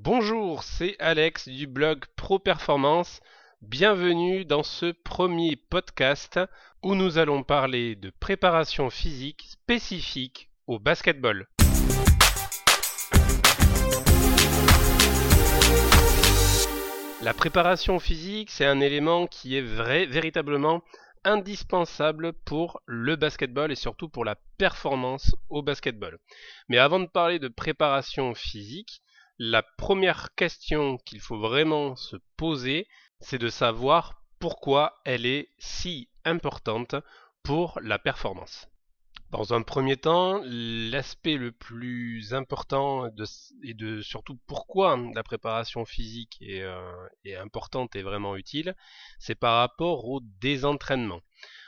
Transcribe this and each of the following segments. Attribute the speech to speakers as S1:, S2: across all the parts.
S1: Bonjour, c'est Alex du blog Pro Performance. Bienvenue dans ce premier podcast où nous allons parler de préparation physique spécifique au basketball. La préparation physique, c'est un élément qui est vrai, véritablement indispensable pour le basketball et surtout pour la performance au basketball. Mais avant de parler de préparation physique, la première question qu'il faut vraiment se poser, c'est de savoir pourquoi elle est si importante pour la performance. Dans un premier temps, l'aspect le plus important et de surtout pourquoi la préparation physique est, euh, est importante et vraiment utile, c'est par rapport au désentraînement.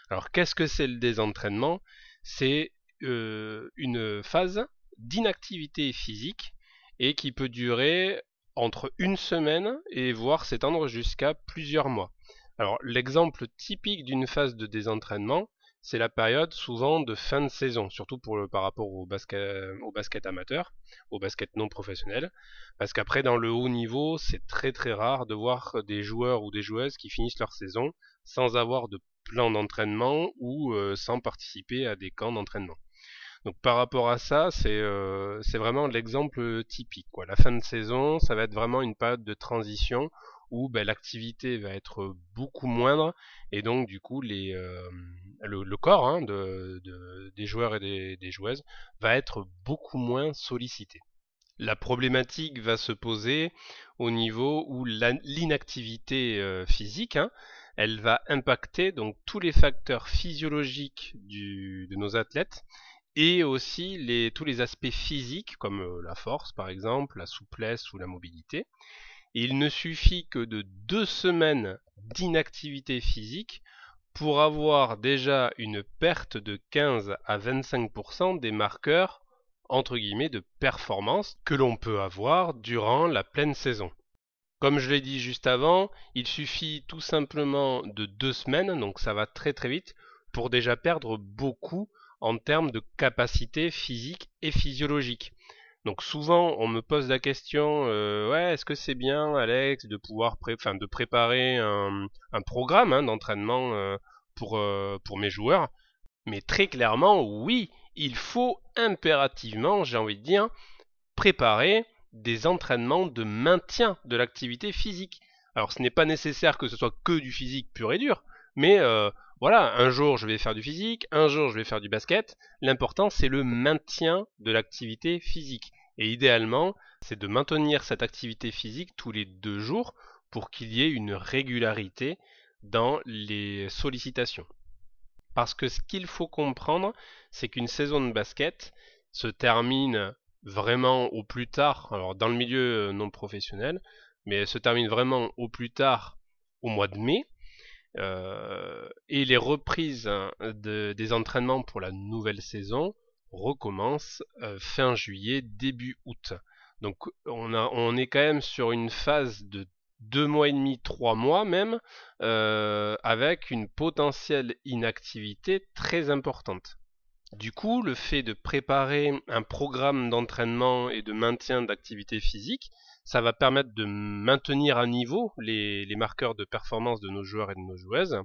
S1: Alors qu'est-ce que c'est le désentraînement? C'est euh, une phase d'inactivité physique et qui peut durer entre une semaine et voire s'étendre jusqu'à plusieurs mois. Alors l'exemple typique d'une phase de désentraînement, c'est la période souvent de fin de saison, surtout par rapport au basket, au basket amateur, au basket non professionnel, parce qu'après dans le haut niveau, c'est très très rare de voir des joueurs ou des joueuses qui finissent leur saison sans avoir de plan d'entraînement ou euh, sans participer à des camps d'entraînement. Donc par rapport à ça, c'est euh, vraiment l'exemple typique. La fin de saison, ça va être vraiment une période de transition où ben, l'activité va être beaucoup moindre et donc du coup euh, le, corps hein, de, des joueurs et des, joueuses va être beaucoup moins sollicité. La problématique va se poser au niveau où l'inactivité euh, physique, hein, elle va impacter donc tous les facteurs physiologiques de nos athlètes et aussi tous les aspects physiques comme euh, la force par exemple, la souplesse ou la mobilité. il ne suffit que de deux semaines d'inactivité physique pour avoir déjà une perte de 15 à 25% des marqueurs de performance que l'on peut avoir durant la pleine saison. Comme je l'ai dit juste avant, il suffit tout simplement de deux semaines, donc ça va très très vite, pour déjà perdre beaucoup en termes de capacité physique et physiologique. Donc souvent on me pose la question euh, est-ce que c'est bien Alex de pouvoir enfin, de préparer un, programme hein, d'entraînement euh, pour, euh, pour mes joueurs mais très clairement oui il faut impérativement j'ai envie de dire préparer des entraînements de maintien de l'activité physique. Alors ce n'est pas nécessaire que ce soit que du physique pur et dur, mais voilà, un jour je vais faire du physique, un jour je vais faire du basket. L'important c'est le maintien de l'activité physique. Et idéalement, c'est de maintenir cette activité physique tous les deux jours pour qu'il y ait une régularité dans les sollicitations. Parce que ce qu'il faut comprendre, c'est qu'une saison de basket se termine vraiment au plus tard, alors dans le milieu non professionnel, mais se termine vraiment au plus tard au mois de mai, euh, et les reprises hein, des entraînements pour la nouvelle saison recommencent euh, fin juillet, début août. Donc on est quand même sur une phase de deux mois et demi, trois mois même, euh, avec une potentielle inactivité très importante. Du coup, le fait de préparer un programme d'entraînement et de maintien d'activité physique, ça va permettre de maintenir à niveau les, marqueurs de performance de nos joueurs et de nos joueuses,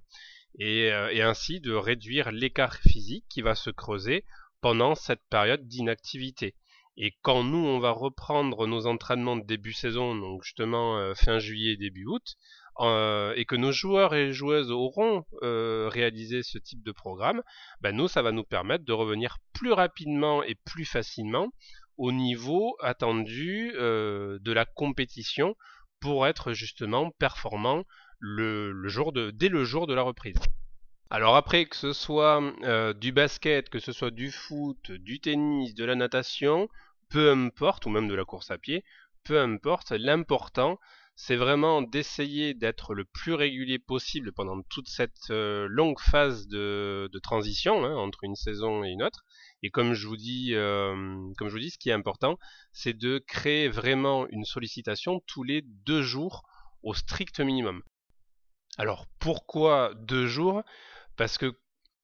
S1: euh, et, ainsi de réduire l'écart physique qui va se creuser pendant cette période d'inactivité. Et quand nous, on va reprendre nos entraînements de début saison, donc justement euh, fin juillet, début août, euh, et que nos joueurs et joueuses auront euh, réalisé ce type de programme, ben nous, ça va nous permettre de revenir plus rapidement et plus facilement au niveau attendu euh, de la compétition pour être justement performant dès le jour de la reprise. Alors après que ce soit du basket, que ce soit du foot, du tennis, de la natation, peu importe, ou même de la course à pied, peu importe, l'important c'est vraiment d'essayer d'être le plus régulier possible pendant toute cette euh, longue phase de, transition hein, entre une saison et une autre. Et comme je vous dis, euh, comme je vous dis, ce qui est important, c'est de créer vraiment une sollicitation tous les deux jours au strict minimum. Alors pourquoi deux jours? Parce que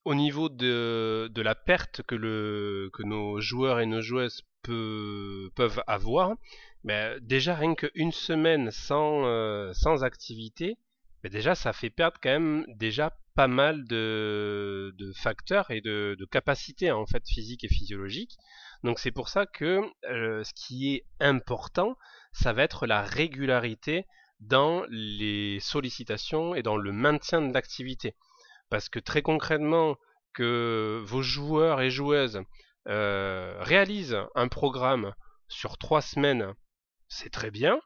S1: au niveau de, de la perte que, le, que nos joueurs et nos joueuses peuvent avoir, ben, déjà rien qu'une semaine sans, euh, sans activité, ben, déjà ça fait perdre quand même déjà pas mal de, de facteurs et de, de capacités en fait physiques et physiologiques. Donc c'est pour ça que euh, ce qui est important, ça va être la régularité dans les sollicitations et dans le maintien de l'activité. Parce que très concrètement, que vos joueurs et joueuses euh, réalisent un programme sur trois semaines, c'est très bien,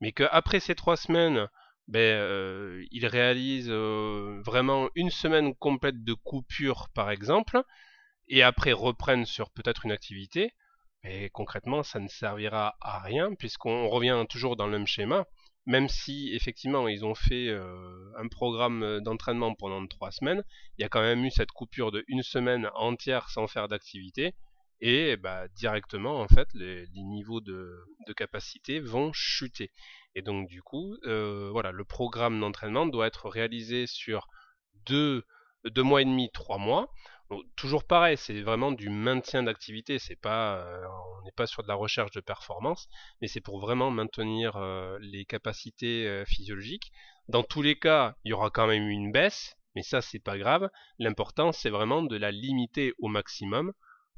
S1: mais qu'après ces trois semaines, ben, euh, ils réalisent euh, vraiment une semaine complète de coupure, par exemple, et après reprennent sur peut-être une activité, concrètement, ça ne servira à rien, puisqu'on revient toujours dans le même schéma même si effectivement ils ont fait euh, un programme d'entraînement pendant trois semaines, il y a quand même eu cette coupure de une semaine entière sans faire d'activité et bah, directement en fait les, niveaux de, capacité vont chuter. Et donc du coup, euh, voilà, le programme d'entraînement doit être réalisé sur deux, deux mois et demi, trois mois toujours pareil, c'est vraiment du maintien d'activité. C'est pas, euh, on n'est pas sur de la recherche de performance, mais c'est pour vraiment maintenir euh, les capacités euh, physiologiques. Dans tous les cas, il y aura quand même une baisse, mais ça c'est pas grave. L'important c'est vraiment de la limiter au maximum.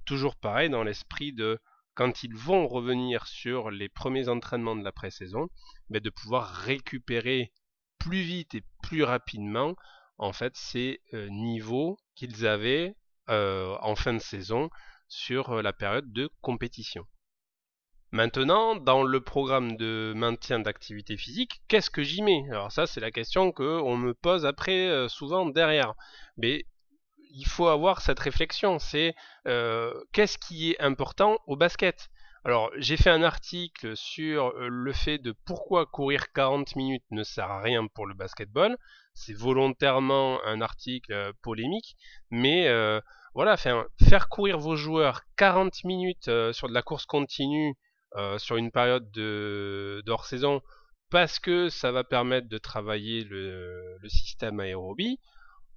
S1: Toujours pareil dans l'esprit de quand ils vont revenir sur les premiers entraînements de la pré-saison, mais de pouvoir récupérer plus vite et plus rapidement en fait ces niveaux qu'ils avaient euh, en fin de saison sur euh, la période de compétition. Maintenant, dans le programme de maintien d'activité physique, qu'est-ce que j'y mets? Alors ça, c'est la question qu'on me pose après euh, souvent derrière. Mais il faut avoir cette réflexion, c'est qu'est-ce qui est important au basket? Alors j'ai fait un article sur le fait de pourquoi courir 40 minutes ne sert à rien pour le basketball. C'est volontairement un article polémique, mais voilà, faire, courir vos joueurs 40 minutes euh, sur de la course continue euh, sur une période de, hors-saison parce que ça va permettre de travailler le, système aérobie.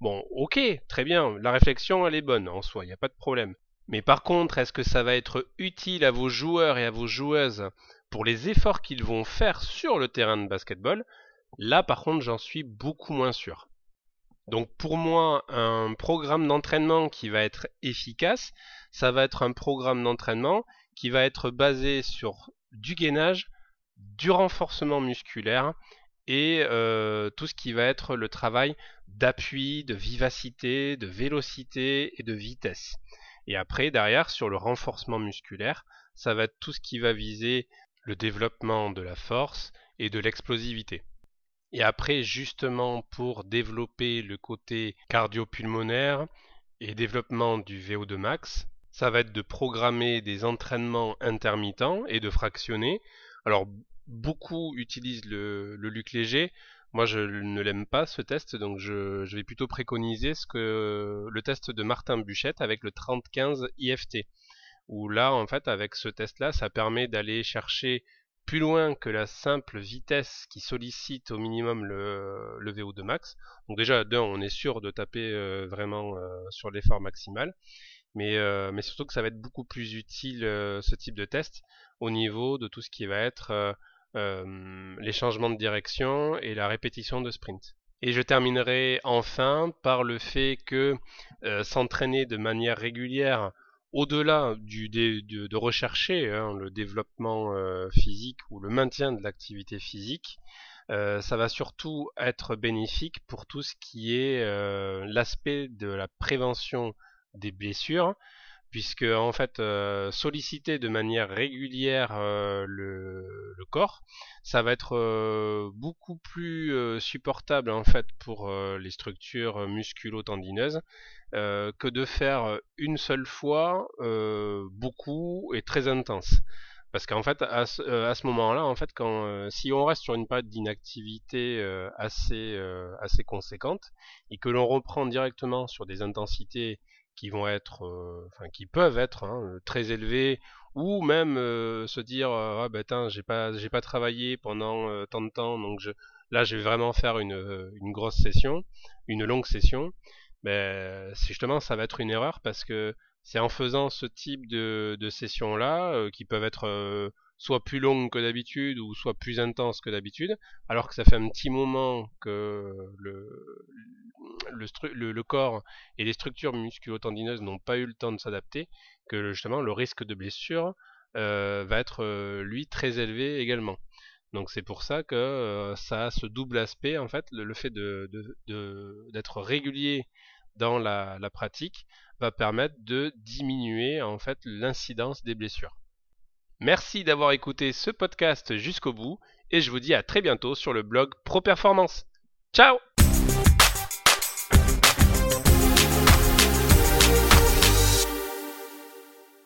S1: Bon, ok, très bien, la réflexion elle est bonne en soi, il n'y a pas de problème. Mais par contre, est-ce que ça va être utile à vos joueurs et à vos joueuses pour les efforts qu'ils vont faire sur le terrain de basketball? Là par contre j'en suis beaucoup moins sûr. Donc pour moi, un programme d'entraînement qui va être efficace, ça va être un programme d'entraînement qui va être basé sur du gainage, du renforcement musculaire et euh, tout ce qui va être le travail d'appui, de vivacité, de vélocité et de vitesse. Et après, derrière, sur le renforcement musculaire, ça va être tout ce qui va viser le développement de la force et de l'explosivité. Et après, justement, pour développer le côté cardio-pulmonaire et développement du VO2 max, ça va être de programmer des entraînements intermittents et de fractionner. Alors, beaucoup utilisent le, Luc léger. Moi, je ne l'aime pas ce test, donc je, vais plutôt préconiser le test de Martin Buchette avec le 30-15 IFT. Où là, en fait, avec ce test-là, ça permet d'aller chercher plus loin que la simple vitesse qui sollicite au minimum le, le VO2 max. Donc déjà, d'un, on est sûr de taper euh, vraiment euh, sur l'effort maximal, mais, euh, mais surtout que ça va être beaucoup plus utile ce type de test au niveau de tout ce qui va être les changements de direction et la répétition de sprint. Et je terminerai enfin par le fait que s'entraîner de manière régulière au-delà du, de, rechercher hein, le développement euh, physique ou le maintien de l'activité physique, euh, ça va surtout être bénéfique pour tout ce qui est euh, l'aspect de la prévention des blessures, puisque en fait solliciter de manière régulière le, le, corps, ça va être beaucoup plus supportable en fait pour les structures musculo-tendineuses euh, que de faire euh, une seule fois euh, beaucoup et très intense. Parce qu'en fait, à ce, moment-là, en fait, quand si on reste sur une période d'inactivité assez assez conséquente et que l'on reprend directement sur des intensités qui vont être, enfin qui peuvent être hein, très élevées, ou même se dire ah ben j'ai pas j'ai pas travaillé pendant tant de temps, donc je là je vais vraiment faire une, une grosse session, une longue session ben, justement ça va être une erreur parce que c'est en faisant ce type de, de sessions-là, euh, qui peuvent être euh, soit plus longues que d'habitude ou soit plus intenses que d'habitude, alors que ça fait un petit moment que le, le, corps et les structures musculo-tendineuses n'ont pas eu le temps de s'adapter, que justement le risque de blessure euh, va être lui très élevé également. Donc c'est pour ça que ça a ce double aspect en fait, le, fait d'être régulier dans la, la pratique va permettre de diminuer en fait l'incidence des blessures. Merci d'avoir écouté ce podcast jusqu'au bout et je vous dis à très bientôt sur le blog Pro Performance. Ciao